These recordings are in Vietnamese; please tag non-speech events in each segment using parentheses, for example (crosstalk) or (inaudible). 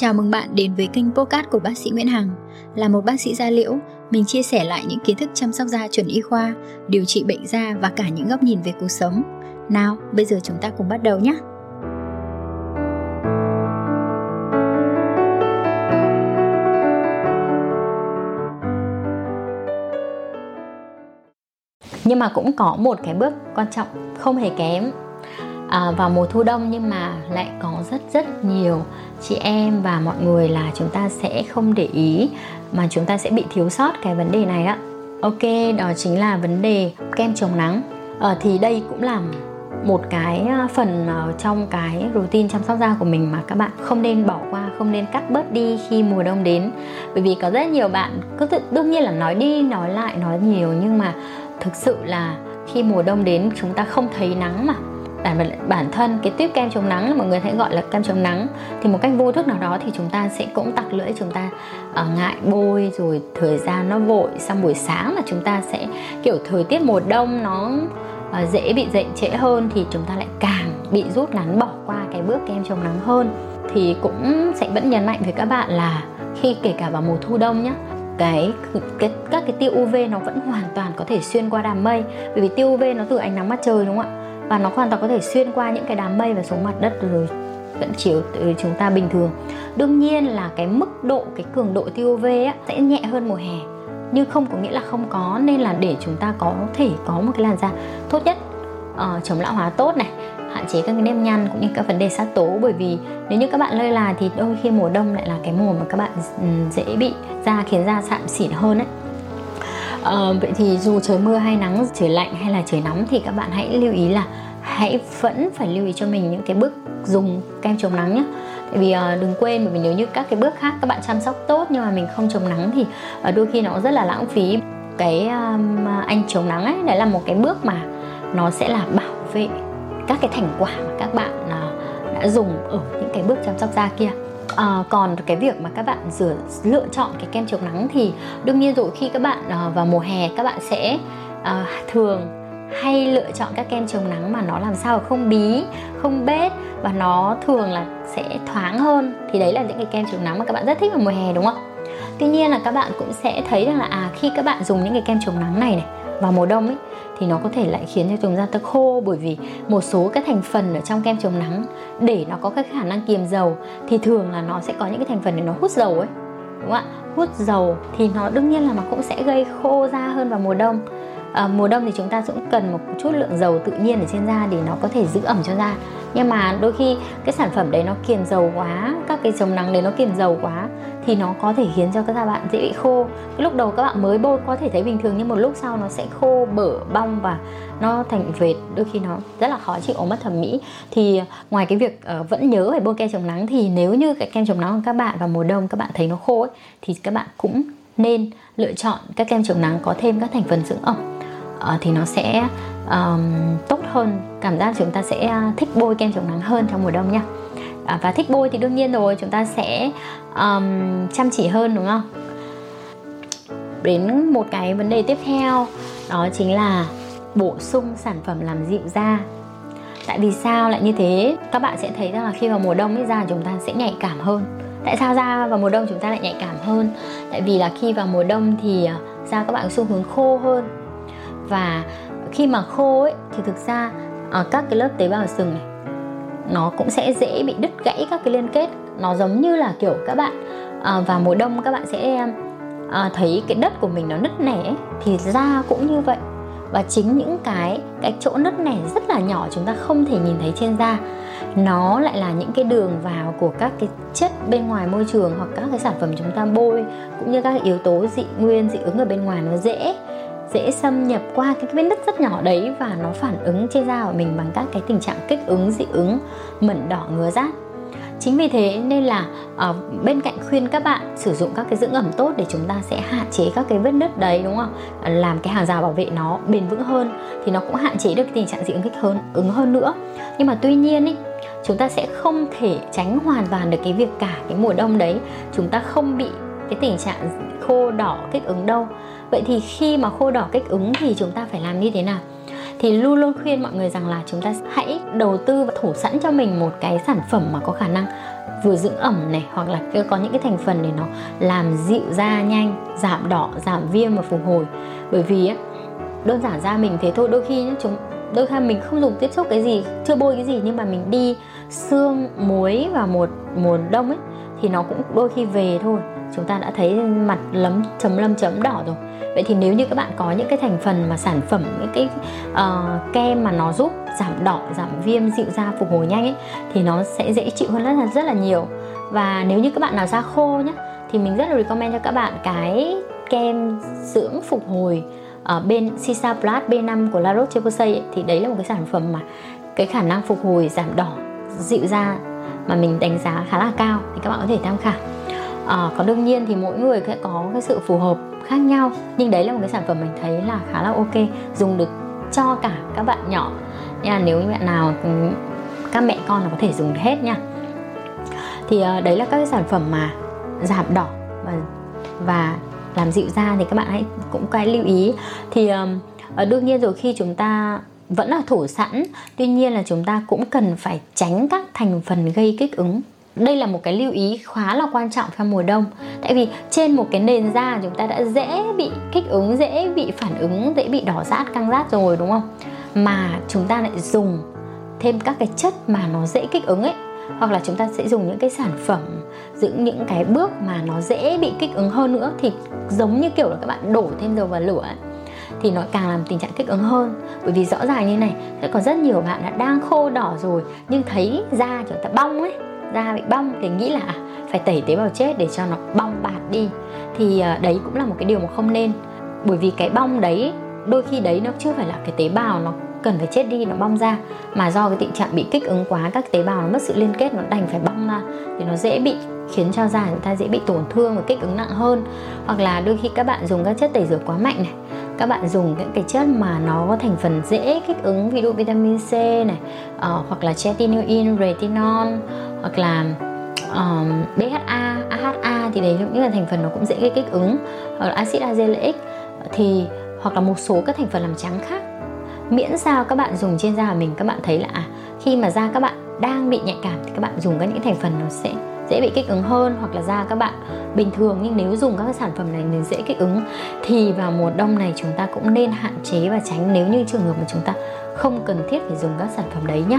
Chào mừng bạn đến với kênh podcast của bác sĩ Nguyễn Hằng. Là một bác sĩ da liễu, mình chia sẻ lại những kiến thức chăm sóc da chuẩn y khoa, điều trị bệnh da và cả những góc nhìn về cuộc sống. Nào, bây giờ chúng ta cùng bắt đầu nhé. Nhưng mà cũng có một cái bước quan trọng không hề kém à, vào mùa thu đông nhưng mà lại có rất rất nhiều chị em và mọi người là chúng ta sẽ không để ý mà chúng ta sẽ bị thiếu sót cái vấn đề này ạ ok đó chính là vấn đề kem chống nắng. À, thì đây cũng là một cái ờ, phần ờ, trong cái routine chăm sóc da của mình mà các bạn không nên bỏ qua không nên cắt bớt đi khi mùa đông đến. Bởi vì có rất nhiều bạn cứ tự, đương nhiên là nói đi nói lại nói nhiều nhưng mà thực sự là khi mùa đông đến chúng ta không thấy nắng mà bản bản thân cái tuyếp kem chống nắng mọi người hãy gọi là kem chống nắng. Thì một cách vô thức nào đó thì chúng ta sẽ cũng tặc lưỡi chúng ta uh, ngại bôi rồi thời gian nó vội. Sang buổi sáng là chúng ta sẽ kiểu thời tiết mùa đông nó uh, dễ bị dậy trễ hơn thì chúng ta lại càng bị rút ngắn bỏ qua cái bước kem chống nắng hơn. Thì cũng sẽ vẫn nhấn mạnh với các bạn là khi kể cả vào mùa thu đông nhé cái, cái các cái tia UV nó vẫn hoàn toàn có thể xuyên qua đám mây. Bởi vì tia UV nó từ ánh nắng mặt trời đúng không ạ? Và nó hoàn toàn có thể xuyên qua những cái đám mây và xuống mặt đất rồi vẫn chiếu chúng ta bình thường. Đương nhiên là cái mức độ cái cường độ tia UV á, sẽ nhẹ hơn mùa hè. Nhưng không có nghĩa là không có nên là để chúng ta có thể có một cái làn da tốt nhất uh, chống lão hóa tốt này hạn chế các cái nếp nhăn cũng như các vấn đề sắc tố. Bởi vì nếu như các bạn lơi là thì đôi khi mùa đông lại là cái mùa mà các bạn ừ, dễ bị da khiến da sạm xỉn hơn ấy à, vậy thì dù trời mưa hay nắng trời lạnh hay là trời nóng thì các bạn hãy lưu ý là hãy vẫn phải lưu ý cho mình những cái bước dùng kem chống nắng nhé. Tại vì à, đừng quên bởi vì nếu như các cái bước khác các bạn chăm sóc tốt nhưng mà mình không chống nắng thì à, đôi khi nó rất là lãng phí. Cái um, anh chống nắng ấy đấy là một cái bước mà nó sẽ là bảo vệ các cái thành quả mà các bạn uh, đã dùng ở những cái bước chăm sóc da kia à, còn cái việc mà các bạn rửa lựa chọn cái kem chống nắng thì đương nhiên rồi khi các bạn à, vào mùa hè các bạn sẽ à, thường hay lựa chọn các kem chống nắng mà nó làm sao không bí không bết và nó thường là sẽ thoáng hơn. Thì đấy là những cái kem chống nắng mà các bạn rất thích vào mùa hè đúng không? Tuy nhiên là các bạn cũng sẽ thấy rằng là à khi các bạn dùng những cái kem chống nắng này này vào mùa đông ấy, thì nó có thể lại khiến cho chúng ta ta khô bởi vì một số các thành phần ở trong kem chống nắng, để nó có cái khả năng kiềm dầu, thì thường là nó sẽ có những cái thành phần để nó hút dầu ấy, đúng không ạ? Hút dầu thì nó đương nhiên là nó cũng sẽ gây khô da hơn vào mùa đông. À, mùa đông thì chúng ta cũng cần một chút lượng dầu tự nhiên ở trên da để nó có thể giữ ẩm cho da. Nhưng mà đôi khi cái sản phẩm đấy nó kiềm dầu quá các cái chống nắng đấy nó kiềm dầu quá thì nó có thể khiến cho các da bạn dễ bị khô. Cái lúc đầu các bạn mới bôi có thể thấy bình thường nhưng một lúc sau nó sẽ khô bở bong và nó thành vệt. Đôi khi nó rất là khó chịu ốm mất thẩm mỹ. Thì ngoài cái việc uh, vẫn nhớ phải bôi kem chống nắng thì nếu như cái kem chống nắng của các bạn vào mùa đông các bạn thấy nó khô ấy, thì các bạn cũng nên lựa chọn các kem chống nắng có thêm các thành phần dưỡng ẩm. À, thì nó sẽ um, tốt hơn cảm giác chúng ta sẽ thích bôi kem chống nắng hơn trong mùa đông nha. À, và thích bôi thì đương nhiên rồi chúng ta sẽ um, chăm chỉ hơn đúng không? Đến một cái vấn đề tiếp theo đó chính là bổ sung sản phẩm làm dịu da. Tại vì sao lại như thế? Các bạn sẽ thấy rằng là khi vào mùa đông ấy da chúng ta sẽ nhạy cảm hơn tại sao da vào mùa đông chúng ta lại nhạy cảm hơn? Tại vì là khi vào mùa đông thì à, da các bạn có xu hướng khô hơn. Và khi mà khô ấy thì thực ra ở các cái lớp tế bào sừng này nó cũng sẽ dễ bị đứt gãy các cái liên kết. Nó giống như là kiểu các bạn à, vào mùa đông các bạn sẽ à, thấy cái đất của mình nó nứt nẻ thì da cũng như vậy. Và chính những cái cái chỗ nứt nẻ rất là nhỏ chúng ta không thể nhìn thấy trên da nó lại là những cái đường vào của các cái chất bên ngoài môi trường hoặc các cái sản phẩm chúng ta bôi, cũng như các yếu tố dị nguyên, dị ứng ở bên ngoài nó dễ dễ xâm nhập qua cái vết nứt rất nhỏ đấy và nó phản ứng trên da của mình bằng các cái tình trạng kích ứng, dị ứng, mẩn đỏ, ngứa rát chính vì thế nên là uh, bên cạnh khuyên các bạn sử dụng các cái dưỡng ẩm tốt để chúng ta sẽ hạn chế các cái vết nứt đấy đúng không? Ờ, làm cái hàng rào bảo vệ nó bền vững hơn thì nó cũng hạn chế được cái tình trạng dị ứng kích hơn ứng hơn nữa. Nhưng mà tuy nhiên ý, chúng ta sẽ không thể tránh hoàn toàn được cái việc cả cái mùa đông đấy. Chúng ta không bị cái tình trạng khô đỏ kích ứng đâu. Vậy thì khi mà khô đỏ kích ứng thì chúng ta phải làm như thế nào? Thì luôn luôn khuyên mọi người rằng là chúng ta hãy đầu tư và thủ sẵn cho mình một cái sản phẩm mà có khả năng vừa dưỡng ẩm này hoặc là có những cái thành phần để nó làm dịu da nhanh giảm đỏ giảm viêm và phục hồi. Bởi vì á đơn giản ra mình thế thôi đôi khi nhá, chúng đôi khi mình không dùng tiếp xúc cái gì chưa bôi cái gì nhưng mà mình đi xương muối vào một mùa đông ấy thì nó cũng đôi khi về thôi. Chúng ta đã thấy mặt lấm chấm lâm chấm đỏ rồi vậy thì nếu như các bạn có những cái thành phần mà sản phẩm những cái uh, kem mà nó giúp giảm đỏ giảm viêm dịu da phục hồi nhanh ấy thì nó sẽ dễ chịu hơn rất là rất là nhiều. Và nếu như các bạn nào da khô nhé thì mình rất là recommend cho các bạn cái kem dưỡng phục hồi ở bên Sisa Plus B5 của La Roche-Posay thì đấy là một cái sản phẩm mà cái khả năng phục hồi giảm đỏ dịu da mà mình đánh giá khá là cao. Thì các bạn có thể tham khảo. Ờ, à, còn đương nhiên thì mỗi người sẽ có cái sự phù hợp khác nhau nhưng đấy là một cái sản phẩm mình thấy là khá là ok dùng được cho cả các bạn nhỏ. Nha nếu như bạn nào ừ, các mẹ con là có thể dùng hết nha. Thì à, đấy là các cái sản phẩm mà giảm đỏ và và làm dịu da thì các bạn hãy cũng cái lưu ý. Thì à, đương nhiên rồi khi chúng ta vẫn là thủ sẵn tuy nhiên là chúng ta cũng cần phải tránh các thành phần gây kích ứng đây là một cái lưu ý khá là quan trọng trong mùa đông. Tại vì trên một cái nền da chúng ta đã dễ bị kích ứng dễ bị phản ứng dễ bị đỏ rát căng rát rồi đúng không? Mà chúng ta lại dùng thêm các cái chất mà nó dễ kích ứng ấy. Hoặc là chúng ta sẽ dùng những cái sản phẩm giữ những cái bước mà nó dễ bị kích ứng hơn nữa. Thì giống như kiểu là các bạn đổ thêm dầu vào lửa ấy, thì nó càng làm tình trạng kích ứng hơn. Bởi vì rõ ràng như này sẽ có rất nhiều bạn đã đang khô đỏ rồi nhưng thấy da chúng ta bong ấy da bị bong, thì nghĩ là à, phải tẩy tế bào chết để cho nó bong bạt đi. Thì ờ, đấy cũng là một cái điều mà không nên. Bởi vì cái bong đấy, đôi khi đấy nó chưa phải là cái tế bào nó cần phải chết đi, nó bong ra. Mà do cái tình trạng bị kích ứng quá, các tế bào nó mất sự liên kết, nó đành phải bong ra, thì nó dễ bị, khiến cho da chúng ta dễ bị tổn thương và kích ứng nặng hơn. Hoặc là đôi khi các bạn dùng các chất tẩy rửa quá mạnh này các bạn dùng những cái chất mà nó có thành phần dễ kích ứng ví dụ vitamin C này uh, hoặc là tretinoin, retinol hoặc là ờ, um, DHA, AHA thì đấy những là thành phần nó cũng dễ gây kích ứng hoặc là axit azelaic thì hoặc là một số các thành phần làm trắng khác. Miễn sao các bạn dùng trên da của mình các bạn thấy là à, khi mà da các bạn đang bị nhạy cảm thì các bạn dùng các những thành phần nó sẽ dễ bị kích ứng hơn hoặc là da các bạn bình thường. Nhưng nếu dùng các cái sản phẩm này nên dễ kích ứng. Thì vào mùa đông này chúng ta cũng nên hạn chế và tránh nếu như trường hợp mà chúng ta không cần thiết phải dùng các sản phẩm đấy nhé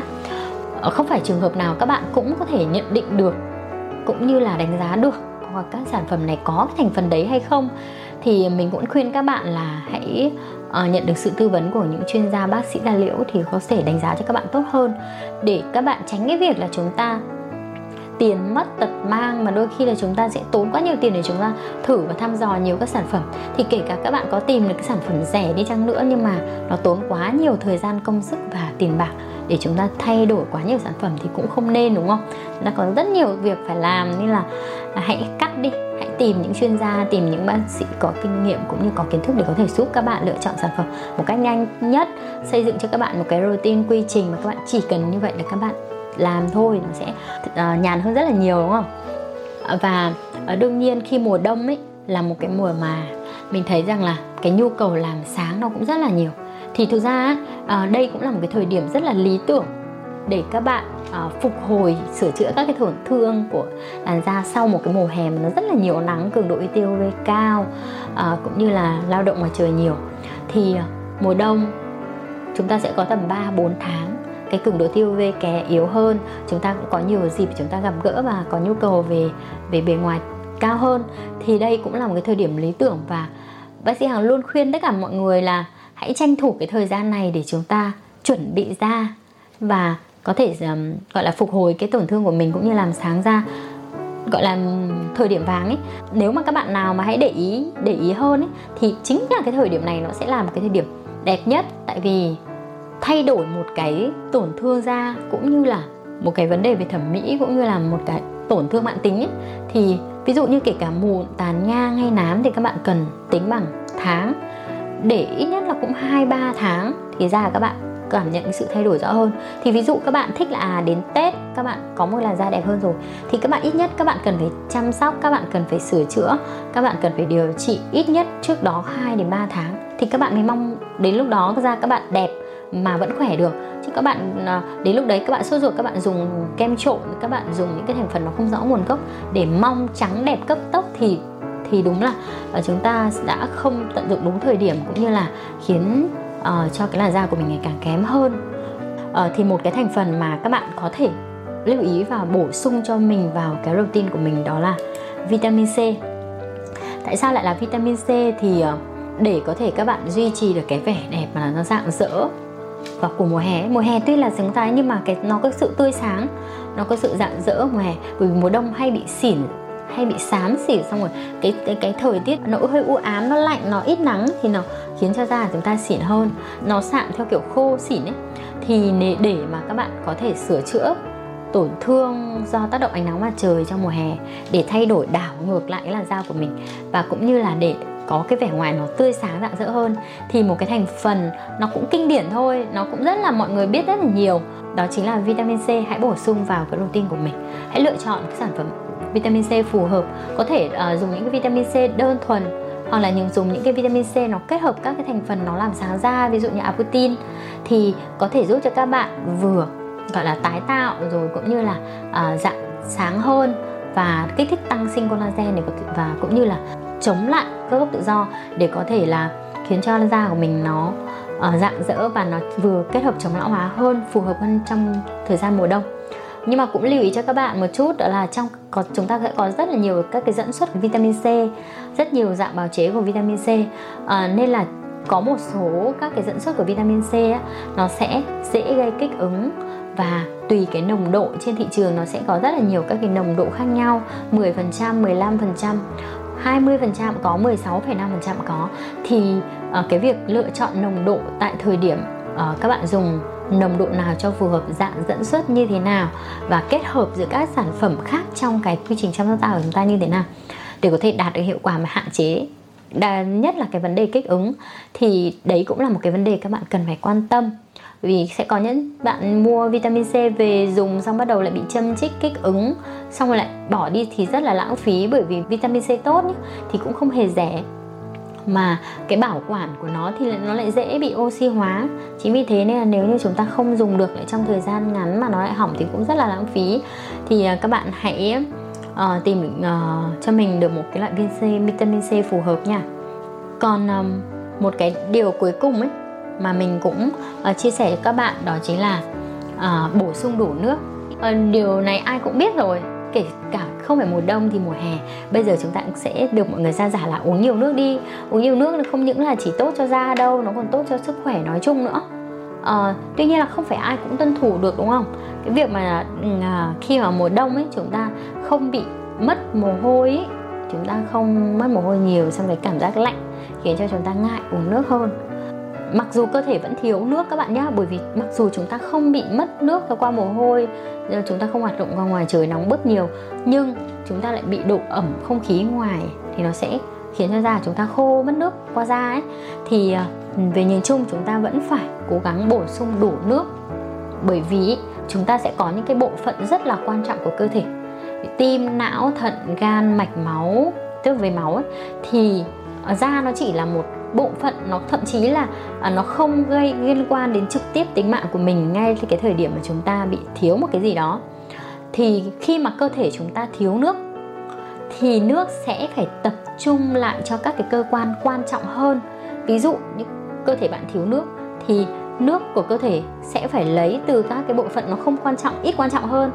ờ, không phải trường hợp nào các bạn cũng có thể nhận định được cũng như là đánh giá được hoặc các sản phẩm này có cái thành phần đấy hay không. Thì mình cũng khuyên các bạn là hãy uh, nhận được sự tư vấn của những chuyên gia bác sĩ da liễu thì có thể đánh giá cho các bạn tốt hơn. Để các bạn tránh cái việc là chúng ta tiền mất tật mang mà đôi khi là chúng ta sẽ tốn quá nhiều tiền để chúng ta thử và thăm dò nhiều các sản phẩm. Thì kể cả các bạn có tìm được cái sản phẩm rẻ đi chăng nữa nhưng mà nó tốn quá nhiều thời gian, công sức và tiền bạc để chúng ta thay đổi quá nhiều sản phẩm thì cũng không nên, đúng không? Chúng ta có rất nhiều việc phải làm nên là hãy cắt đi, hãy tìm những chuyên gia, tìm những bác sĩ có kinh nghiệm cũng như có kiến thức để có thể giúp các bạn lựa chọn sản phẩm một cách nhanh nhất, xây dựng cho các bạn một cái routine quy trình mà các bạn chỉ cần như vậy là các bạn làm thôi nó sẽ uh, nhàn hơn rất là nhiều đúng không? Ờ, và uh, đương nhiên khi mùa đông ấy là một cái mùa mà mình thấy rằng là cái nhu cầu làm sáng nó cũng rất là nhiều. Thì thực ra uh, đây cũng là một cái thời điểm rất là lý tưởng để các bạn uh, phục hồi sửa chữa các cái tổn thương của làn da sau một cái mùa hè mà nó rất là nhiều nắng cường độ UV cao uh, cũng như là lao động ngoài trời nhiều. Thì uh, mùa đông chúng ta sẽ có tầm 3 4 tháng cái cường độ tiêu UV kè yếu hơn chúng ta cũng có nhiều dịp chúng ta gặp gỡ và có nhu cầu về về bề ngoài cao hơn. Thì đây cũng là một cái thời điểm lý tưởng và bác sĩ Hằng luôn khuyên tất cả mọi người là hãy tranh thủ cái thời gian này để chúng ta chuẩn bị ra và có thể um, gọi là phục hồi cái tổn thương của mình cũng như làm sáng da gọi là thời điểm vàng ấy. Nếu mà các bạn nào mà hãy để ý để ý hơn ấy thì chính là cái thời điểm này nó sẽ là một cái thời điểm đẹp nhất. Tại vì thay đổi một cái tổn thương da cũng như là một cái vấn đề về thẩm mỹ cũng như là một cái tổn thương mạng tính ấy, thì ví dụ như kể cả mụn tàn nhang hay nám thì các bạn cần tính bằng tháng để ít nhất là cũng 2 3 tháng thì da các bạn cảm nhận sự thay đổi rõ hơn thì ví dụ các bạn thích là à đến Tết các bạn có một làn da đẹp hơn rồi thì các bạn ít nhất các bạn cần phải chăm sóc các bạn cần phải sửa chữa các bạn cần phải điều trị ít nhất trước đó 2 đến 3 tháng thì các bạn mới mong đến lúc đó da các bạn đẹp mà vẫn khỏe được. Chứ các bạn à, đến lúc đấy các bạn sốt ruột các bạn dùng kem trộn các bạn dùng những cái thành phần nó không rõ nguồn gốc. Để mong trắng đẹp cấp tốc thì thì đúng là à, chúng ta đã không tận dụng đúng thời điểm cũng như là khiến uh, cho cái làn da của mình ngày càng kém hơn. Uh, thì một cái thành phần mà các bạn có thể lưu ý và bổ sung cho mình vào cái routine của mình đó là vitamin C. Tại sao lại là vitamin C? Thì uh, để có thể các bạn duy trì được cái vẻ đẹp mà nó dạng dỡ và của mùa hè mùa hè tuy là sướng tái nhưng mà cái, nó có sự tươi sáng, nó có sự rạng rỡ mùa hè. Bởi vì mùa đông hay bị xỉn, hay bị xám xỉn xong rồi, cái cái cái thời tiết nó hơi u ám, nó lạnh, nó ít nắng thì nó khiến cho da chúng ta xỉn hơn. Nó sạm theo kiểu khô xỉn ấy. Thì để mà các bạn có thể sửa chữa tổn thương do tác động ánh nắng mặt trời trong mùa hè để thay đổi đảo ngược lại cái làn da của mình và cũng như là để có cái vẻ ngoài nó tươi sáng rạng rỡ hơn. Thì một cái thành phần nó cũng kinh điển thôi nó cũng rất là mọi người biết rất là nhiều. Đó chính là vitamin C. Hãy bổ sung vào cái routine của mình. Hãy lựa chọn cái sản phẩm vitamin C phù hợp. Có thể uh, dùng những cái vitamin C đơn thuần hoặc là những dùng những cái vitamin C nó kết hợp các cái thành phần nó làm sáng da ví dụ như aputin thì có thể giúp cho các bạn vừa gọi là tái tạo rồi cũng như là uh, dạng sáng hơn và kích thích tăng sinh collagen để và cũng như là chống lại cơ gốc tự do để có thể là khiến cho da của mình nó ờ, uh, dạng dỡ và nó vừa kết hợp chống lão hóa hơn phù hợp hơn trong thời gian mùa đông. Nhưng mà cũng lưu ý cho các bạn một chút đó là trong có chúng ta sẽ có rất là nhiều các cái dẫn xuất vitamin C rất nhiều dạng bào chế của vitamin C. À, nên là có một số các cái dẫn xuất của vitamin C á, nó sẽ dễ gây kích ứng và tùy cái nồng độ trên thị trường nó sẽ có rất là nhiều các cái nồng độ khác nhau 10%, 15%, 20% có, 16,5% có. Thì uh, cái việc lựa chọn nồng độ tại thời điểm uh, các bạn dùng nồng độ nào cho phù hợp dạng dẫn xuất như thế nào và kết hợp giữa các sản phẩm khác trong cái quy trình chăm sóc da của chúng ta như thế nào để có thể đạt được hiệu quả mà hạn chế Đà, nhất là cái vấn đề kích ứng thì đấy cũng là một cái vấn đề các bạn cần phải quan tâm. Vì sẽ có những bạn mua vitamin C về dùng xong bắt đầu lại bị châm chích kích ứng xong rồi lại bỏ đi thì rất là lãng phí bởi vì vitamin C tốt nhé, thì cũng không hề rẻ. Mà cái bảo quản của nó thì nó lại dễ bị oxy hóa. Chính vì thế nên là nếu như chúng ta không dùng được lại trong thời gian ngắn mà nó lại hỏng thì cũng rất là lãng phí. Thì à, các bạn hãy uh, tìm uh, cho mình được một cái loại viên C vitamin C phù hợp nha. Còn um, một cái điều cuối cùng ấy mà mình cũng uh, chia sẻ cho các bạn đó chính là uh, bổ sung đủ nước. Uh, điều này ai cũng biết rồi kể cả không phải mùa đông thì mùa hè. Bây giờ chúng ta cũng sẽ được mọi người ra giả là uống nhiều nước đi. Uống nhiều nước không những là chỉ tốt cho da đâu nó còn tốt cho sức khỏe nói chung nữa à, tuy nhiên là không phải ai cũng tuân thủ được đúng không? Cái việc mà ừ, à, khi mà mùa đông ấy chúng ta không bị mất mồ hôi ấy, chúng ta không mất mồ hôi nhiều xong cái cảm giác lạnh khiến cho chúng ta ngại uống nước hơn. Mặc dù cơ thể vẫn thiếu nước các bạn nhé bởi vì mặc dù chúng ta không bị mất nước qua mồ hôi chúng ta không hoạt động ra ngoài trời nóng bức nhiều nhưng chúng ta lại bị độ ẩm không khí ngoài thì nó sẽ khiến cho da chúng ta khô mất nước qua da ấy. Thì ờ, về nhìn chung chúng ta vẫn phải cố gắng bổ sung đủ nước. Bởi vì chúng ta sẽ có những cái bộ phận rất là quan trọng của cơ thể. Tim não thận gan mạch máu tức về máu ấy, thì ờ, da nó chỉ là một bộ phận nó thậm chí là ờ, nó không gây liên quan đến trực tiếp tính mạng của mình ngay cái thời điểm mà chúng ta bị thiếu một cái gì đó. Thì khi mà cơ thể chúng ta thiếu nước thì nước sẽ phải tập trung lại cho các cái cơ quan quan trọng hơn. Ví dụ như cơ thể bạn thiếu nước thì nước của cơ thể sẽ phải lấy từ các cái bộ phận nó không quan trọng ít quan trọng hơn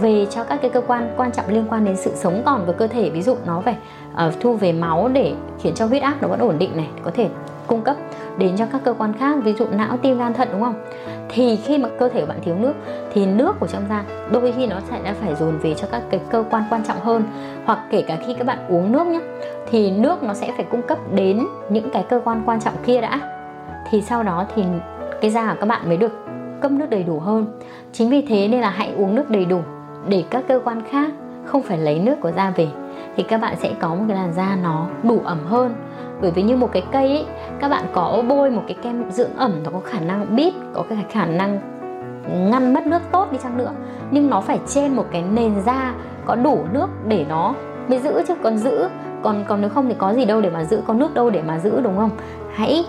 về cho các cái cơ quan quan trọng liên quan đến sự sống còn của cơ thể. Ví dụ nó phải uh, thu về máu để khiến cho huyết áp nó vẫn ổn định này có thể cung cấp đến cho các cơ quan khác, ví dụ não tim, gan thận, đúng không? Thì khi mà cơ thể của bạn thiếu nước, thì nước của trong da đôi khi nó sẽ đã phải dồn về cho các cái cơ quan quan trọng hơn. Hoặc kể cả khi các bạn uống nước nhé thì nước nó sẽ phải cung cấp đến những cái cơ quan quan trọng kia đã. Thì sau đó thì cái da của các bạn mới được cấp nước đầy đủ hơn. Chính vì thế nên là hãy uống nước đầy đủ để các cơ quan khác không phải lấy nước của da về. Thì các bạn sẽ có một cái làn da nó đủ ẩm hơn bởi vì như một cái cây ấy các bạn có bôi một cái kem dưỡng ẩm nó có khả năng bít có cái khả năng ngăn mất nước tốt đi chăng nữa. Nhưng nó phải trên một cái nền da có đủ nước để nó mới giữ chứ. Còn giữ còn còn nếu không thì có gì đâu để mà giữ có nước đâu để mà giữ đúng không? Hãy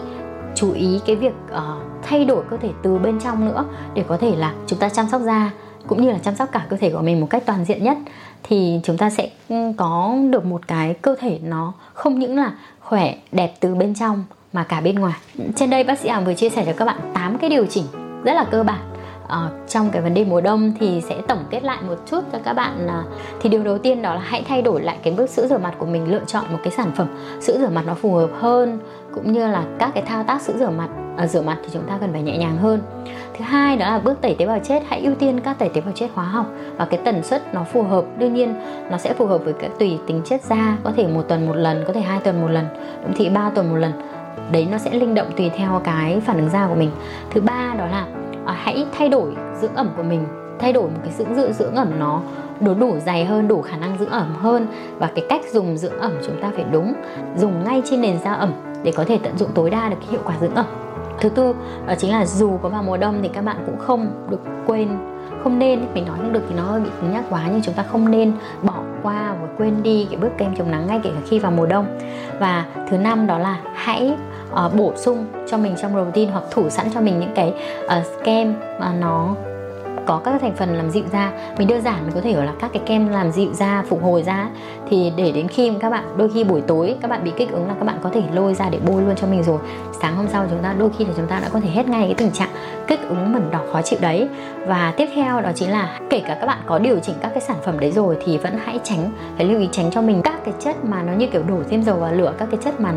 chú ý cái việc uh, thay đổi cơ thể từ bên trong nữa để có thể là chúng ta chăm sóc da cũng như là chăm sóc cả cơ thể của mình một cách toàn diện nhất. Thì chúng ta sẽ ừ, có được một cái cơ thể nó không những là khỏe đẹp từ bên trong mà cả bên ngoài. Trên đây bác sĩ Hằng vừa chia sẻ cho các bạn 8 cái điều chỉnh rất là cơ bản. Uh, trong cái vấn đề mùa đông thì sẽ tổng kết lại một chút cho các bạn là thì điều đầu tiên đó là hãy thay đổi lại cái bước sữa rửa mặt của mình lựa chọn một cái sản phẩm sữa rửa mặt nó phù hợp hơn cũng như là các cái thao tác sữa rửa mặt à, rửa mặt thì chúng ta cần phải nhẹ nhàng hơn. Thứ hai đó là bước tẩy tế bào chết. Hãy ưu tiên các tẩy tế bào chết hóa học và cái tần suất nó phù hợp. Đương nhiên nó sẽ phù hợp với cái tùy tính chất da. Có thể một tuần một lần có thể hai tuần một lần thậm chí ba tuần một lần. Đấy nó sẽ linh động tùy theo cái phản ứng da của mình. Thứ ba đó là à, hãy thay đổi dưỡng ẩm của mình. Thay đổi một cái dưỡng dưỡng dưỡng ẩm nó đủ đủ dày hơn đủ khả năng dưỡng ẩm hơn và cái cách dùng dưỡng ẩm chúng ta phải đúng. Dùng ngay trên nền da ẩm để có thể tận dụng tối đa được cái hiệu quả dưỡng ẩm thứ tư đó chính là dù có vào mùa đông thì các bạn cũng không được quên không nên mình nói không được thì nó hơi bị cứng nhắc quá nhưng chúng ta không nên bỏ qua và quên đi cái bước kem chống nắng ngay kể cả khi vào mùa đông. Và thứ năm đó là hãy uh, bổ sung cho mình trong routine hoặc thủ sẵn cho mình những cái uh, kem mà nó có các thành phần làm dịu da. Mình đơn giản mình có thể hiểu là các cái kem làm dịu da, phục hồi da thì để đến khi các bạn, đôi khi buổi tối các bạn bị kích ứng là các bạn có thể lôi ra để bôi luôn cho mình rồi. Sáng hôm sau chúng ta, đôi khi thì chúng ta đã có thể hết ngay cái tình trạng kích ứng mẩn đỏ khó chịu đấy. Và tiếp theo đó chính là kể cả các bạn có điều chỉnh các cái sản phẩm đấy rồi thì vẫn hãy tránh, phải lưu ý tránh cho mình các cái chất mà nó như kiểu đổ thêm dầu vào lửa, các cái chất mà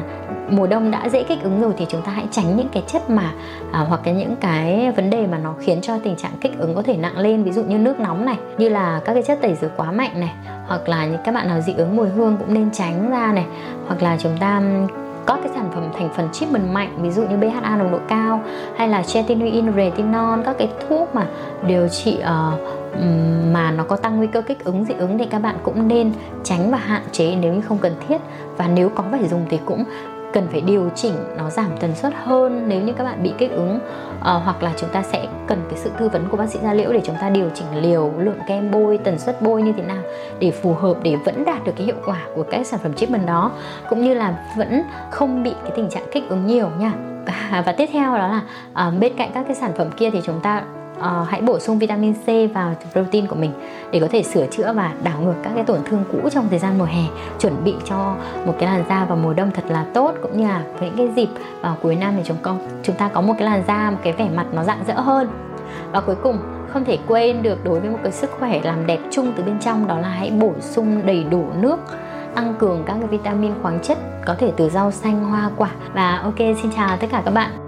mùa đông đã dễ kích ứng rồi thì chúng ta hãy tránh những cái chất mà à, hoặc cái những cái vấn đề mà nó khiến cho tình trạng kích ứng có thể nặng lên. Ví dụ như nước nóng này như là các cái chất tẩy rửa quá mạnh này hoặc là những các bạn nào dị ứng mùi hương cũng nên tránh ra này. Hoặc là chúng ta có cái sản phẩm thành phần treatment mạnh ví dụ như BHA nồng độ cao hay là tretinoin, retinol các cái thuốc mà điều trị uh, mà nó có tăng nguy cơ kích ứng dị ứng thì các bạn cũng nên tránh và hạn chế nếu như không cần thiết. Và nếu có phải dùng thì cũng cần phải điều chỉnh nó giảm tần suất hơn nếu như các bạn bị kích ứng. À, hoặc là chúng ta sẽ cần cái sự tư vấn của bác sĩ da liễu để chúng ta điều chỉnh liều lượng kem bôi tần suất bôi như thế nào để phù hợp để vẫn đạt được cái hiệu quả của các sản phẩm treatment đó. Cũng như là vẫn không bị cái tình trạng kích ứng nhiều nha. (laughs) Và tiếp theo đó là à, bên cạnh các cái sản phẩm kia thì chúng ta uh, hãy bổ sung vitamin C vào protein của mình để có thể sửa chữa và đảo ngược các cái tổn thương cũ trong thời gian mùa hè. Chuẩn bị cho một cái làn da vào mùa đông thật là tốt cũng như là những cái dịp vào cuối năm thì chúng con chúng ta có một cái làn da một cái vẻ mặt nó rạng rỡ hơn. Và cuối cùng không thể quên được đối với một cái sức khỏe làm đẹp chung từ bên trong đó là hãy bổ sung đầy đủ nước tăng cường các cái vitamin khoáng chất có thể từ rau xanh hoa quả. Và ok xin chào tất cả các bạn.